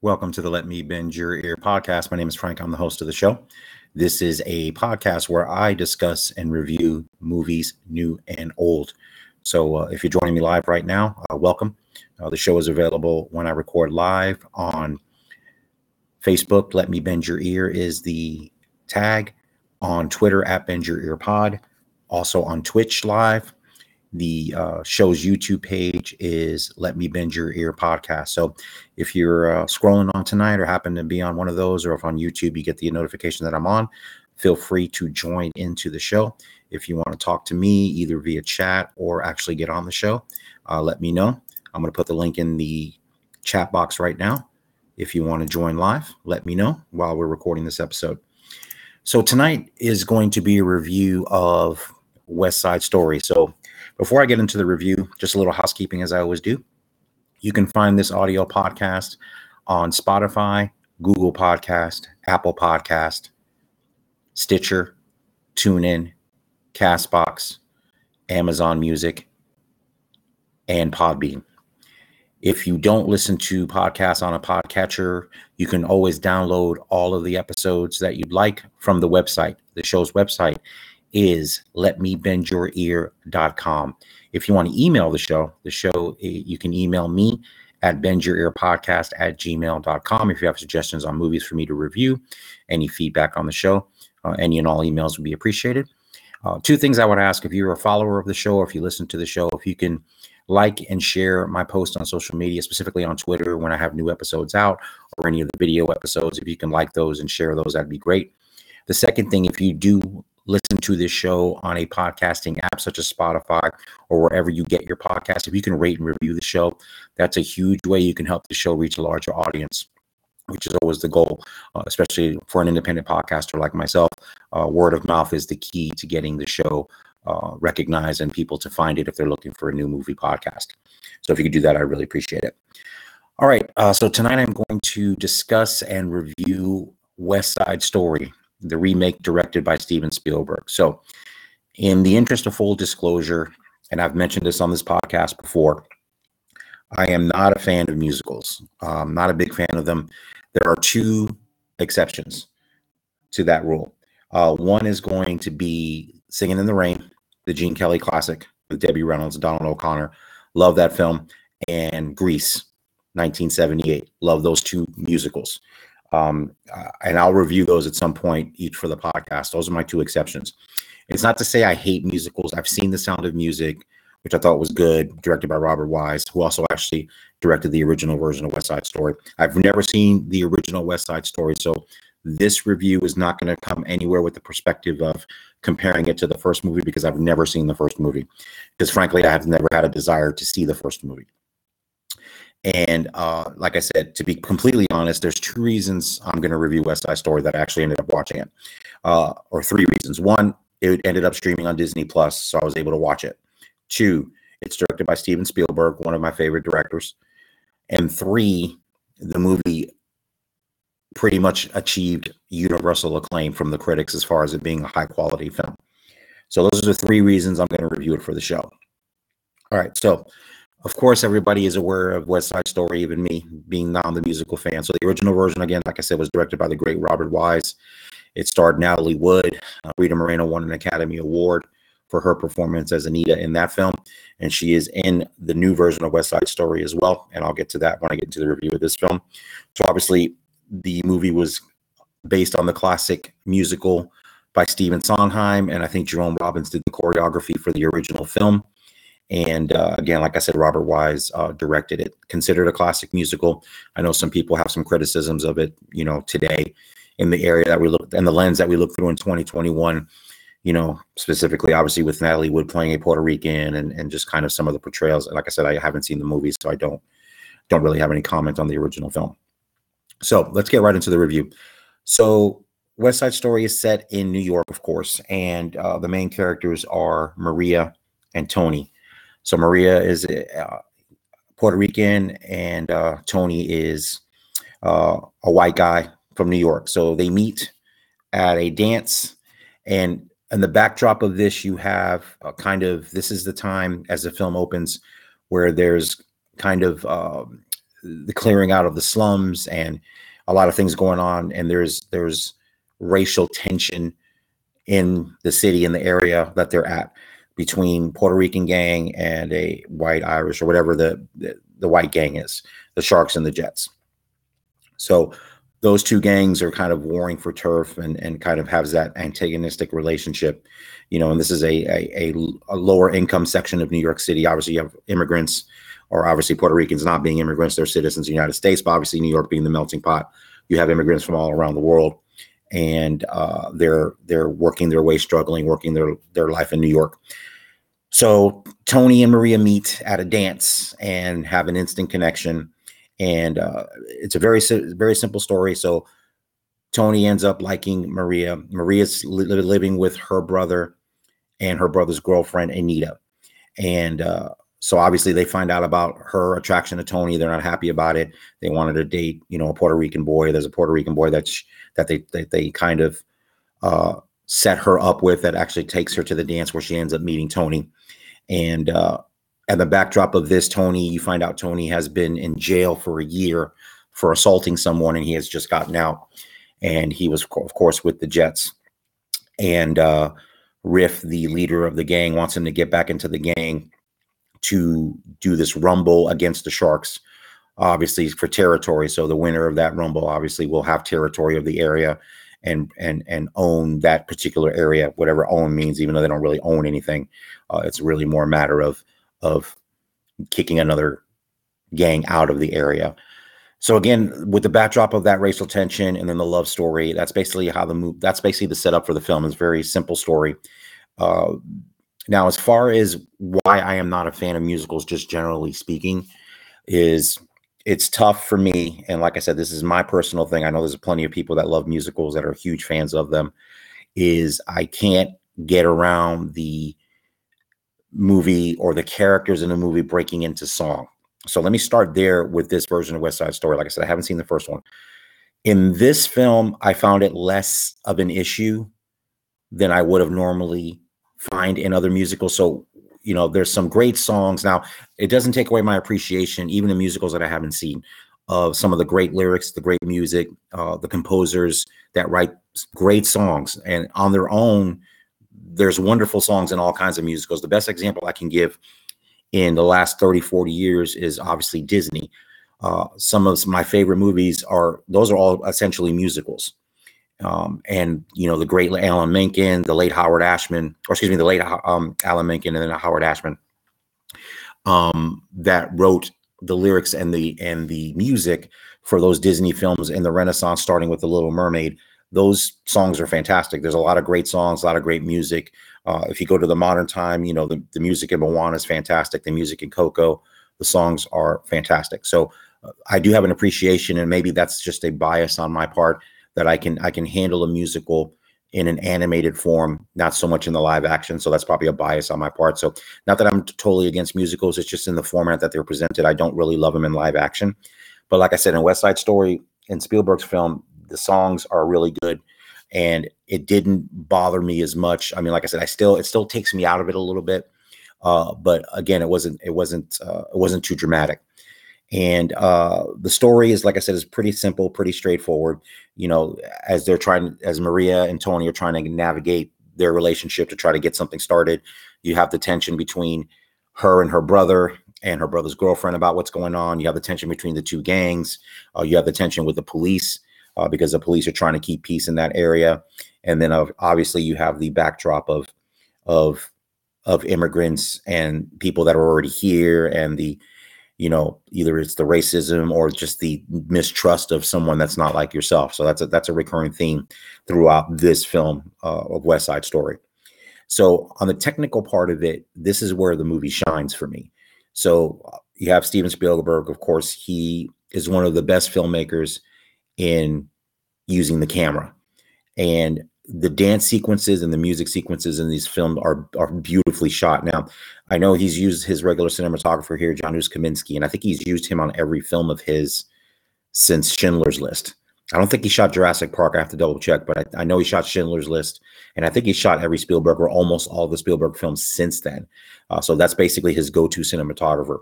Welcome to the Let Me Bend Your Ear podcast. My name is Frank. I'm the host of the show. This is a podcast where I discuss and review movies, new and old. So uh, if you're joining me live right now, uh, welcome. Uh, the show is available when I record live on Facebook. Let Me Bend Your Ear is the tag. On Twitter at Bend Your Ear Pod. Also on Twitch live the uh, show's YouTube page is Let Me Bend Your Ear podcast. So if you're uh, scrolling on tonight or happen to be on one of those, or if on YouTube you get the notification that I'm on, feel free to join into the show. If you want to talk to me either via chat or actually get on the show, uh, let me know. I'm going to put the link in the chat box right now. If you want to join live, let me know while we're recording this episode. So tonight is going to be a review of West Side Story. So before I get into the review, just a little housekeeping as I always do. You can find this audio podcast on Spotify, Google Podcast, Apple Podcast, Stitcher, TuneIn, Castbox, Amazon Music, and Podbean. If you don't listen to podcasts on a podcatcher, you can always download all of the episodes that you'd like from the website, the show's website is letmebendyourear.com. If you want to email the show, the show, eh, you can email me at bendyourearpodcast at gmail.com if you have suggestions on movies for me to review, any feedback on the show, uh, any and all emails would be appreciated. Uh, two things I would ask if you're a follower of the show or if you listen to the show, if you can like and share my post on social media, specifically on Twitter when I have new episodes out or any of the video episodes. If you can like those and share those, that'd be great. The second thing, if you do listen to this show on a podcasting app such as Spotify or wherever you get your podcast, if you can rate and review the show, that's a huge way you can help the show reach a larger audience. Which is always the goal, uh, especially for an independent podcaster like myself. Uh, word of mouth is the key to getting the show uh, recognized and people to find it if they're looking for a new movie podcast. So if you could do that, I really appreciate it. All right. Uh, so tonight I'm going to discuss and review West Side Story the remake directed by Steven Spielberg. So, in the interest of full disclosure, and I've mentioned this on this podcast before, I am not a fan of musicals. I'm not a big fan of them. There are two exceptions to that rule. Uh, one is going to be Singing in the Rain, the Gene Kelly classic with Debbie Reynolds and Donald O'Connor. Love that film. And Grease, 1978. Love those two musicals. Um, and I'll review those at some point each for the podcast. Those are my two exceptions. It's not to say I hate musicals. I've seen The Sound of Music, which I thought was good, directed by Robert Wise, who also actually directed the original version of West Side Story. I've never seen the original West Side Story, so this review is not going to come anywhere with the perspective of comparing it to the first movie because I've never seen the first movie. Because frankly, I have never had a desire to see the first movie. And uh, like I said, to be completely honest, there's two reasons I'm going to review West Side Story that I actually ended up watching it, uh, or three reasons. One, it ended up streaming on Disney Plus, so I was able to watch it. Two, it's directed by Steven Spielberg, one of my favorite directors. And three, the movie pretty much achieved universal acclaim from the critics as far as it being a high quality film. So those are the three reasons I'm going to review it for the show. All right, so of course, everybody is aware of West Side Story, even me being not the musical fan. So the original version, again, like I said, was directed by the great Robert Wise. It starred Natalie Wood. Uh, Rita Moreno won an Academy Award for her performance as Anita in that film, and she is in the new version of West Side Story as well. And I'll get to that when I get into the review of this film. So obviously, the movie was based on the classic musical by Stephen Sondheim, and I think Jerome Robbins did the choreography for the original film. And uh, again, like I said, Robert Wise uh, directed it. Considered a classic musical. I know some people have some criticisms of it, you know, today in the area that we look and the lens that we look through in 2021. You know, specifically, obviously, with Natalie Wood playing a Puerto Rican and and just kind of some of the portrayals. Like I said, I haven't seen the movie, so I don't don't really have any comment on the original film. So let's get right into the review. So West Side Story is set in New York, of course, and uh, the main characters are Maria and Tony. So Maria is uh, Puerto Rican, and uh, Tony is uh, a white guy from New York. So they meet at a dance, and in the backdrop of this, you have a kind of this is the time as the film opens where there's kind of um, the clearing out of the slums and a lot of things going on and there's there's racial tension in the city in the area that they're at between Puerto Rican gang and a white Irish or whatever the, the, the white gang is, the Sharks and the Jets. So those two gangs are kind of warring for turf and, and kind of has that antagonistic relationship, you know, and this is a, a, a, lower income section of New York City. Obviously you have immigrants or obviously Puerto Ricans not being immigrants, they're citizens of the United States, but obviously New York being the melting pot, you have immigrants from all around the world and uh, they're they're working their way, struggling, working their their life in New York. So Tony and Maria meet at a dance and have an instant connection, and uh, it's a very very simple story. So Tony ends up liking Maria. Maria's li- living with her brother and her brother's girlfriend Anita, and uh, so obviously they find out about her attraction to Tony. They're not happy about it. They wanted to date, you know, a Puerto Rican boy. There's a Puerto Rican boy that's that they that they kind of uh, set her up with that actually takes her to the dance where she ends up meeting Tony. And uh, at the backdrop of this, Tony, you find out Tony has been in jail for a year for assaulting someone, and he has just gotten out. And he was, of course, with the Jets. And uh, Riff, the leader of the gang, wants him to get back into the gang to do this rumble against the Sharks, obviously for territory. So the winner of that rumble obviously will have territory of the area and and and own that particular area, whatever own means, even though they don't really own anything. Uh, it's really more a matter of of kicking another gang out of the area. So again, with the backdrop of that racial tension and then the love story, that's basically how the move. That's basically the setup for the film. It's a very simple story. Uh, now, as far as why I am not a fan of musicals, just generally speaking, is it's tough for me. And like I said, this is my personal thing. I know there's plenty of people that love musicals that are huge fans of them. Is I can't get around the movie or the characters in the movie breaking into song. So let me start there with this version of West Side Story. Like I said, I haven't seen the first one. In this film, I found it less of an issue than I would have normally find in other musicals. So, you know, there's some great songs. Now, it doesn't take away my appreciation, even in musicals that I haven't seen, of some of the great lyrics, the great music, uh, the composers that write great songs. And on their own, there's wonderful songs in all kinds of musicals. The best example I can give in the last 30, 40 years is obviously Disney. Uh, some of my favorite movies are, those are all essentially musicals um, and you know the great Alan Menken, the late Howard Ashman, or excuse me, the late um, Alan Menken, and then Howard Ashman, um, that wrote the lyrics and the and the music for those Disney films in the Renaissance, starting with The Little Mermaid. Those songs are fantastic. There's a lot of great songs, a lot of great music. Uh, if you go to the modern time, you know the, the music in Moana is fantastic. The music in Coco, the songs are fantastic. So uh, I do have an appreciation, and maybe that's just a bias on my part that I can I can handle a musical in an animated form, not so much in the live action. So that's probably a bias on my part. So not that I'm totally against musicals, it's just in the format that they're presented. I don't really love them in live action. But like I said, in West Side Story, in Spielberg's film, the songs are really good. And it didn't bother me as much. I mean, like I said, I still it still takes me out of it a little bit. Uh, but again, it wasn't it wasn't uh, it wasn't too dramatic. And uh, the story is, like I said, is pretty simple, pretty straightforward. You know, as they're trying, as Maria and Tony are trying to navigate their relationship to try to get something started, you have the tension between her and her brother and her brother's girlfriend about what's going on. You have the tension between the two gangs. Uh, you have the tension with the police uh, because the police are trying to keep peace in that area. And then uh, obviously you have the backdrop of of of immigrants and people that are already here and the you know either it's the racism or just the mistrust of someone that's not like yourself. So that's a that's a recurring theme throughout this film uh, of west side story. So on the technical part of it this is where the movie shines for me. So uh, you have steven spielberg of course he is one of the best filmmakers in using the camera. And the dance sequences and the music sequences in these films are are beautifully shot. Now, I know he's used his regular cinematographer here, Janusz Kaminski, and I think he's used him on every film of his since Schindler's List. I don't think he shot Jurassic Park. I have to double check, but I, I know he shot Schindler's List, and I think he shot every Spielberg or almost all the Spielberg films since then. Uh, so that's basically his go-to cinematographer.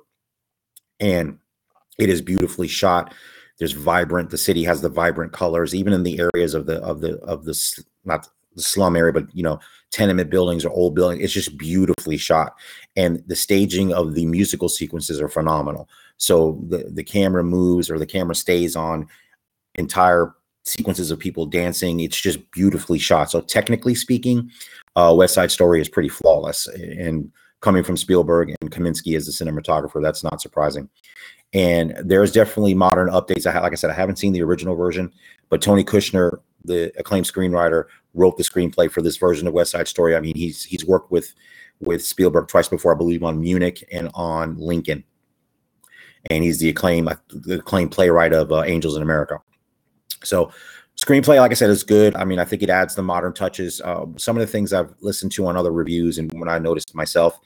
And It is beautifully shot. There's vibrant. The city has the vibrant colors, even in the areas of the of the of the not the slum area, but you know, tenement buildings or old buildings. It's just beautifully shot, and the staging of the musical sequences are phenomenal. So the the camera moves or the camera stays on entire sequences of people dancing. It's just beautifully shot. So technically speaking, uh, West Side Story is pretty flawless. And coming from Spielberg and Kaminski as the cinematographer, that's not surprising. And there's definitely modern updates. I like I said, I haven't seen the original version, but Tony Kushner, the acclaimed screenwriter, wrote the screenplay for this version of West Side Story. I mean, he's he's worked with with Spielberg twice before, I believe, on Munich and on Lincoln. And he's the acclaimed the acclaimed playwright of uh, Angels in America. So screenplay, like I said, is good. I mean, I think it adds the modern touches. Uh, some of the things I've listened to on other reviews and when I noticed myself,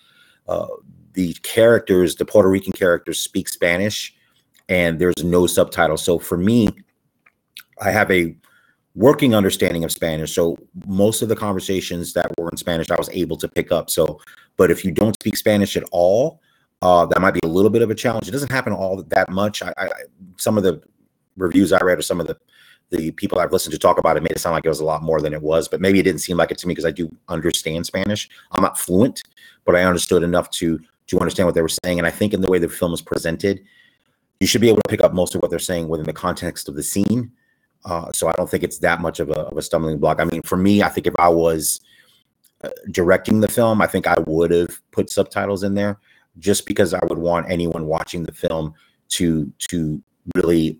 uh, the characters, the Puerto Rican characters, speak Spanish, and there's no subtitles. So for me, I have a working understanding of Spanish. So most of the conversations that were in Spanish, I was able to pick up. So, but if you don't speak Spanish at all, uh, that might be a little bit of a challenge. It doesn't happen all that much. I, I some of the reviews I read or some of the the people I've listened to talk about it made it sound like it was a lot more than it was, but maybe it didn't seem like it to me because I do understand Spanish. I'm not fluent, but I understood enough to to understand what they were saying. And I think in the way the film is presented, you should be able to pick up most of what they're saying within the context of the scene. Uh, so I don't think it's that much of a, of a stumbling block. I mean, for me, I think if I was uh, directing the film, I think I would have put subtitles in there just because I would want anyone watching the film to to really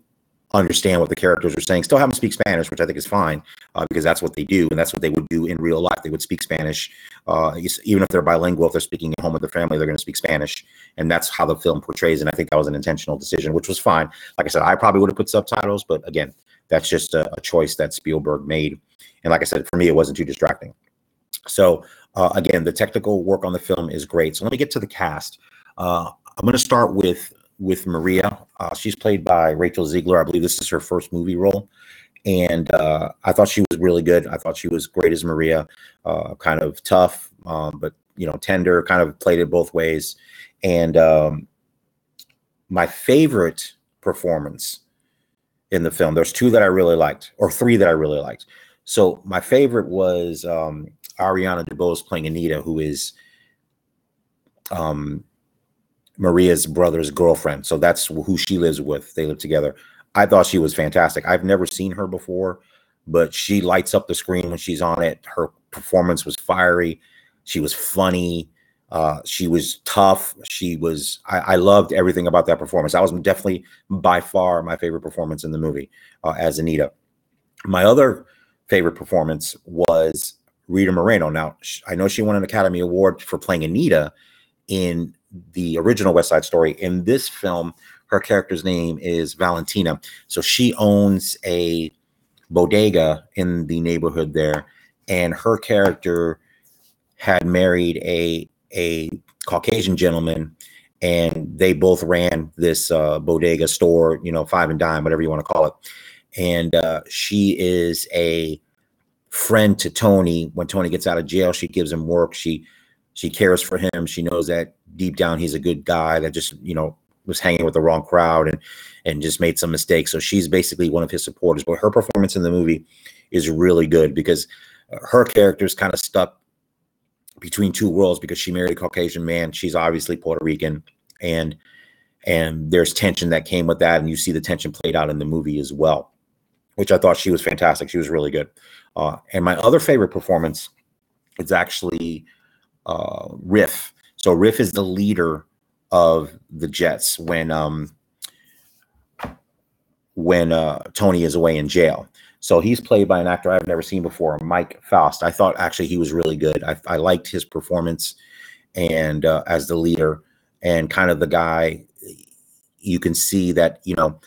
understand what the characters are saying. Still have them speak Spanish, which I think is fine uh, because that's what they do, and that's what they would do in real life. They would speak Spanish, uh, even if they're bilingual. If they're speaking at home with their family, they're going to speak Spanish, and that's how the film portrays. And I think that was an intentional decision, which was fine. Like I said, I probably would have put subtitles, but again, that's just a, a choice that Spielberg made. And like I said, for me, it wasn't too distracting. So uh, again, the technical work on the film is great. So let me get to the cast. Uh, I'm going to start with with Maria. Uh, she's played by Rachel Zegler. I believe this is her first movie role. And uh, I thought she was really good. I thought she was great as Maria, uh, kind of tough, um, but you know, tender. Kind of played it both ways. And um, my favorite performance in the film, there's two that I really liked, or three that I really liked. So my favorite was um, Ariana DeBose playing Anita, who is um, Maria's brother's girlfriend. So that's who she lives with. They live together. I thought she was fantastic. I've never seen her before, but she lights up the screen when she's on it. Her performance was fiery. She was funny. Uh, she was tough. She was. I, I, loved everything about that performance. That was definitely by far my favorite performance in the movie uh, as Anita. My other favorite performance was Rita Moreno. Now I know she won an Academy Award for playing Anita in the original West Side Story. In this film, her character's name is Valentina. So she owns a bodega in the neighborhood there, and her character had married a a Caucasian gentleman, and they both ran this uh, bodega store, you know, five and dime, whatever you want to call it. And uh, she is a friend to Tony. When Tony gets out of jail, she gives him work. She she cares for him. She knows that deep down he's a good guy that just you know was hanging with the wrong crowd and and just made some mistakes. So she's basically one of his supporters. But her performance in the movie is really good because her character is kind of stuck between two worlds because she married a Caucasian man. She's obviously Puerto Rican, and and there's tension that came with that, and you see the tension played out in the movie as well, which I thought she was fantastic. She was really good. Uh, and my other favorite performance is actually uh, Riff. So Riff is the leader of the Jets when um, when uh, Tony is away in jail. So he's played by an actor I've never seen before, Mike Faist. I thought actually he was really good. I, I liked his performance and uh, as the leader and kind of the guy. You can see that you know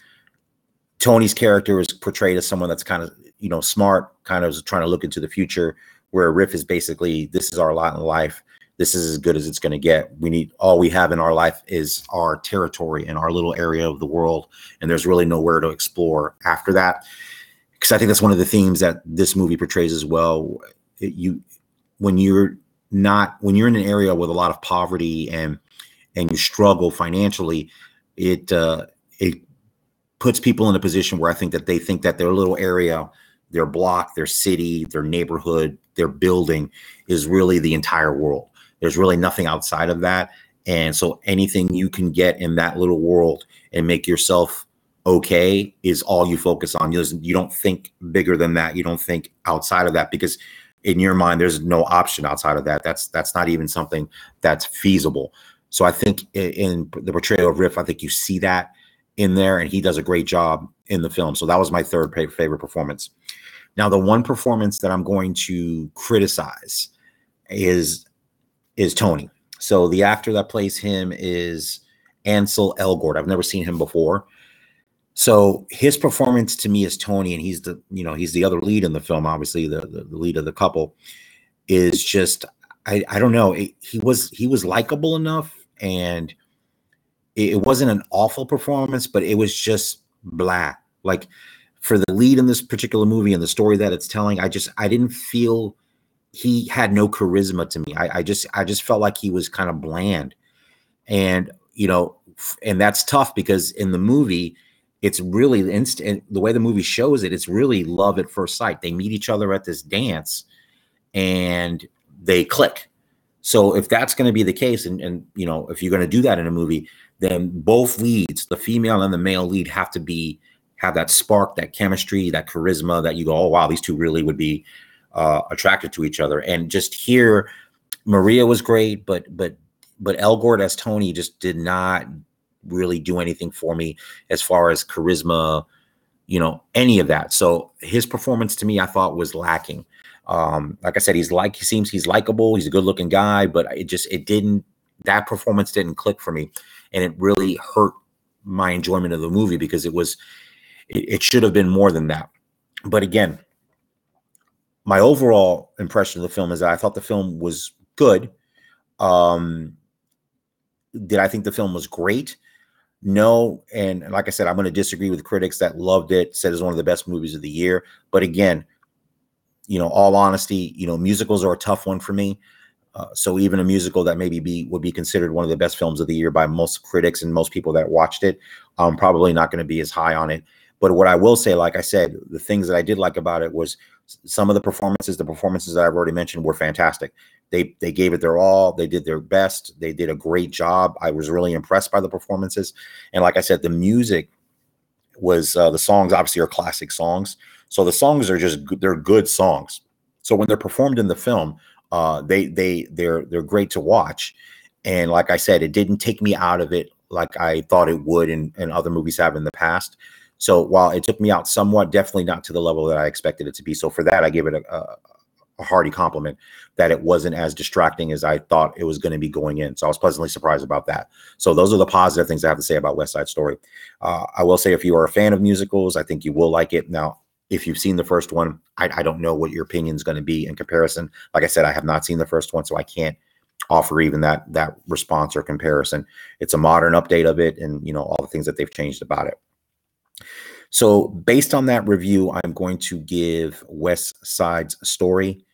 Tony's character is portrayed as someone that's kind of you know smart, kind of trying to look into the future, where Riff is basically this is our lot in life. This is as good as it's going to get. We need all we have in our life is our territory and our little area of the world, and there's really nowhere to explore after that. Because I think that's one of the themes that this movie portrays as well. It, you, when you're not when you're in an area with a lot of poverty and and you struggle financially, it uh, it puts people in a position where I think that they think that their little area, their block, their city, their neighborhood, their building is really the entire world. There's really nothing outside of that. And so anything you can get in that little world and make yourself okay is all you focus on. You, don't think bigger than that. You don't think outside of that because in your mind there's no option outside of that. That's that's not even something that's feasible. So I think in, the portrayal of Riff, I think you see that in there, and he does a great job in the film. So that was my third favorite performance. Now, the one performance that I'm going to criticize is is Tony. So the actor that plays him is Ansel Elgort. I've never seen him before. So his performance to me is Tony, and he's the you know he's the other lead in the film. Obviously, the the, the lead of the couple is just I I don't know. It, he was he was likable enough, and it, it wasn't an awful performance, but it was just blah. Like for the lead in this particular movie and the story that it's telling, I just I didn't feel he had no charisma to me. I, I just I just felt like he was kind of bland, and you know, and that's tough because in the movie it's really instant the way the movie shows it it's really love at first sight. They meet each other at this dance and they click. So if that's going to be the case and, and you know if you're going to do that in a movie then both leads the female and the male lead have to be have that spark that chemistry that charisma that you go oh wow these two really would be uh, attracted to each other. And just here maria was great but but but elgort as tony just did not really do anything for me as far as charisma, you know, any of that. So his performance to me, I thought was lacking. Um, like I said, he's like he seems he's likable, he's a good looking guy, but it just it didn't that performance didn't click for me, and it really hurt my enjoyment of the movie because it was it, it should have been more than that. But again, my overall impression of the film is that I thought the film was good. Um, did I think the film was great? No, and like I said, I'm going to disagree with critics that loved it, said it's one of the best movies of the year. But again, you know, all honesty, you know, musicals are a tough one for me. Uh, so even a musical that maybe be would be considered one of the best films of the year by most critics and most people that watched it, I'm probably not going to be as high on it. But what I will say, like I said, the things that I did like about it was some of the performances, the performances that I've already mentioned were fantastic. They they gave it their all. They did their best. They did a great job. I was really impressed by the performances. And like I said, the music was uh, the songs obviously are classic songs. So the songs are just they're good songs. So when they're performed in the film, uh, they they they're they're great to watch. And like I said, it didn't take me out of it like I thought it would and, and other movies have in the past. So while it took me out somewhat, definitely not to the level that I expected it to be. So for that, I give it a, a, a hearty compliment that it wasn't as distracting as I thought it was going to be going in. So I was pleasantly surprised about that. So those are the positive things I have to say about West Side Story. Uh, I will say if you are a fan of musicals, I think you will like it. Now, if you've seen the first one, I, I don't know what your opinion is going to be in comparison. Like I said, I have not seen the first one, so I can't offer even that that response or comparison. It's a modern update of it, and you know all the things that they've changed about it. So, based on that review, I'm going to give West Side's Story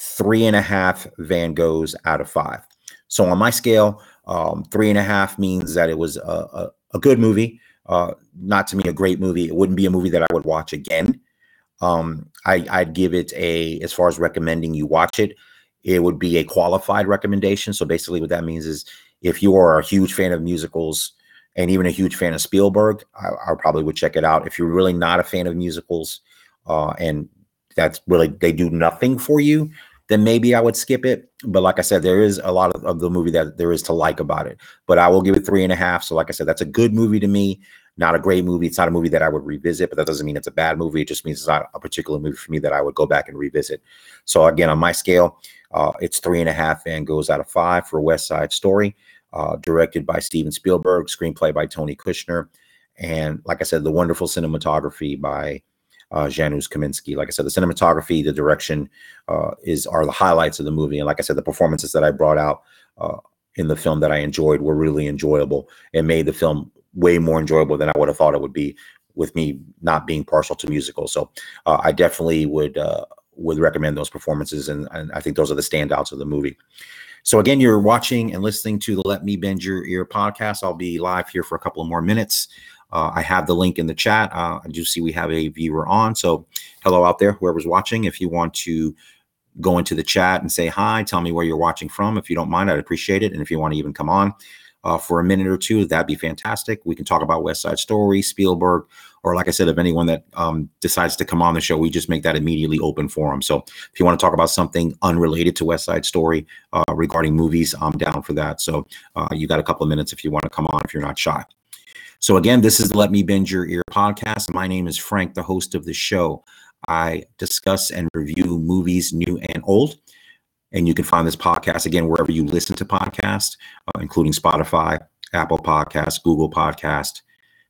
three and a half Van Goghs out of five. So, on my scale, um, three and a half means that it was a, a, a good movie. Uh, not to me a great movie. It wouldn't be a movie that I would watch again. Um, I, I'd give it a, as far as recommending you watch it, it would be a qualified recommendation. So basically, what that means is if you are a huge fan of musicals, and even a huge fan of Spielberg, I, I, probably would check it out. If you're really not a fan of musicals, uh, and that's really they do nothing for you, then maybe I would skip it. But like I said, there is a lot of, of the movie that there is to like about it. But I will give it three and a half. So like I said, that's a good movie to me. Not a great movie. It's not a movie that I would revisit, but that doesn't mean it's a bad movie. It just means it's not a particular movie for me that I would go back and revisit. So again, on my scale, uh, it's three and a half Van Goghs out of five for West Side Story uh, directed by Steven Spielberg, screenplay by Tony Kushner, and like I said, the wonderful cinematography by uh, Janusz Kaminski. Like I said, the cinematography, the direction uh, is are the highlights of the movie, and like I said, the performances that I brought out uh, in the film that I enjoyed were really enjoyable and made the film way more enjoyable than I would have thought it would be with me not being partial to musicals. So uh, I definitely would uh, would recommend those performances, and, and I think those are the standouts of the movie. So again, you're watching and listening to the Let Me Bend Your Ear podcast. I'll be live here for a couple of more minutes. Uh, I have the link in the chat. Uh, I do see we have a viewer on. So hello out there, whoever's watching. If you want to go into the chat and say hi, tell me where you're watching from. If you don't mind, I'd appreciate it. And if you want to even come on uh, for a minute or two, that'd be fantastic. We can talk about West Side Story, Spielberg, or like I said, if anyone that um, decides to come on the show, we just make that immediately open for them. So if you want to talk about something unrelated to West Side Story uh, regarding movies, I'm down for that. So uh, you got a couple of minutes if you want to come on if you're not shy. So again, this is the Let Me Bend Your Ear podcast. My name is Frank, the host of the show. I discuss and review movies, new and old. And you can find this podcast again wherever you listen to podcasts, uh, including Spotify, Apple Podcast, Google Podcast,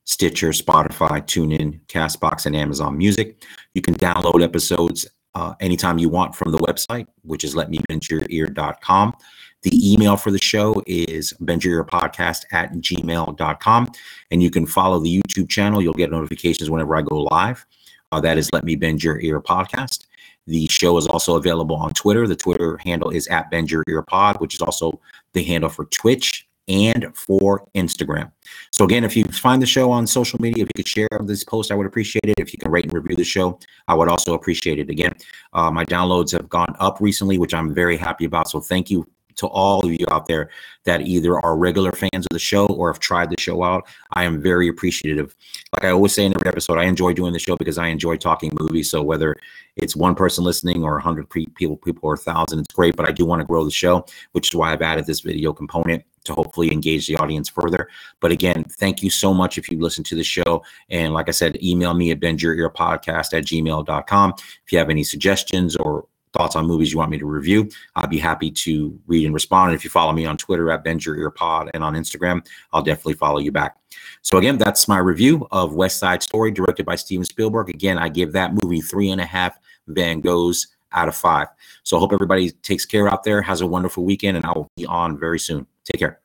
Stitcher, Spotify, TuneIn, Castbox, and Amazon Music. You can download episodes uh, anytime you want from the website, which is letmebendyour.ear.com. The email for the show is bendyourpodcast at gmail.com. And you can follow the YouTube channel. You'll get notifications whenever I go live. Uh, that is Let Me Bend Your Ear Podcast. The show is also available on Twitter. The Twitter handle is at Bend Your Ear Pod, which is also the handle for Twitch and for Instagram. So again, if you find the show on social media, if you could share this post, I would appreciate it. If you can rate and review the show, I would also appreciate it. Again, uh, my downloads have gone up recently, which I'm very happy about. So thank you to all of you out there that either are regular fans of the show or have tried the show out. I am very appreciative. Like I always say in every episode, I enjoy doing the show because I enjoy talking movies. So whether it's one person listening or 100 people, people or 1,000, it's great. But I do want to grow the show, which is why I've added this video component to hopefully engage the audience further. But again, thank you so much if you listen to the show. And like I said, email me at bendyourpodcast at gmail.com if you have any suggestions or thoughts on movies you want me to review, I'd be happy to read and respond. And if you follow me on Twitter at Bend and on Instagram, I'll definitely follow you back. So again, that's my review of West Side Story, directed by Steven Spielberg. Again, I give that movie three and a half Van Goghs out of five. So I hope everybody takes care out there, has a wonderful weekend, and I will be on very soon. Take care.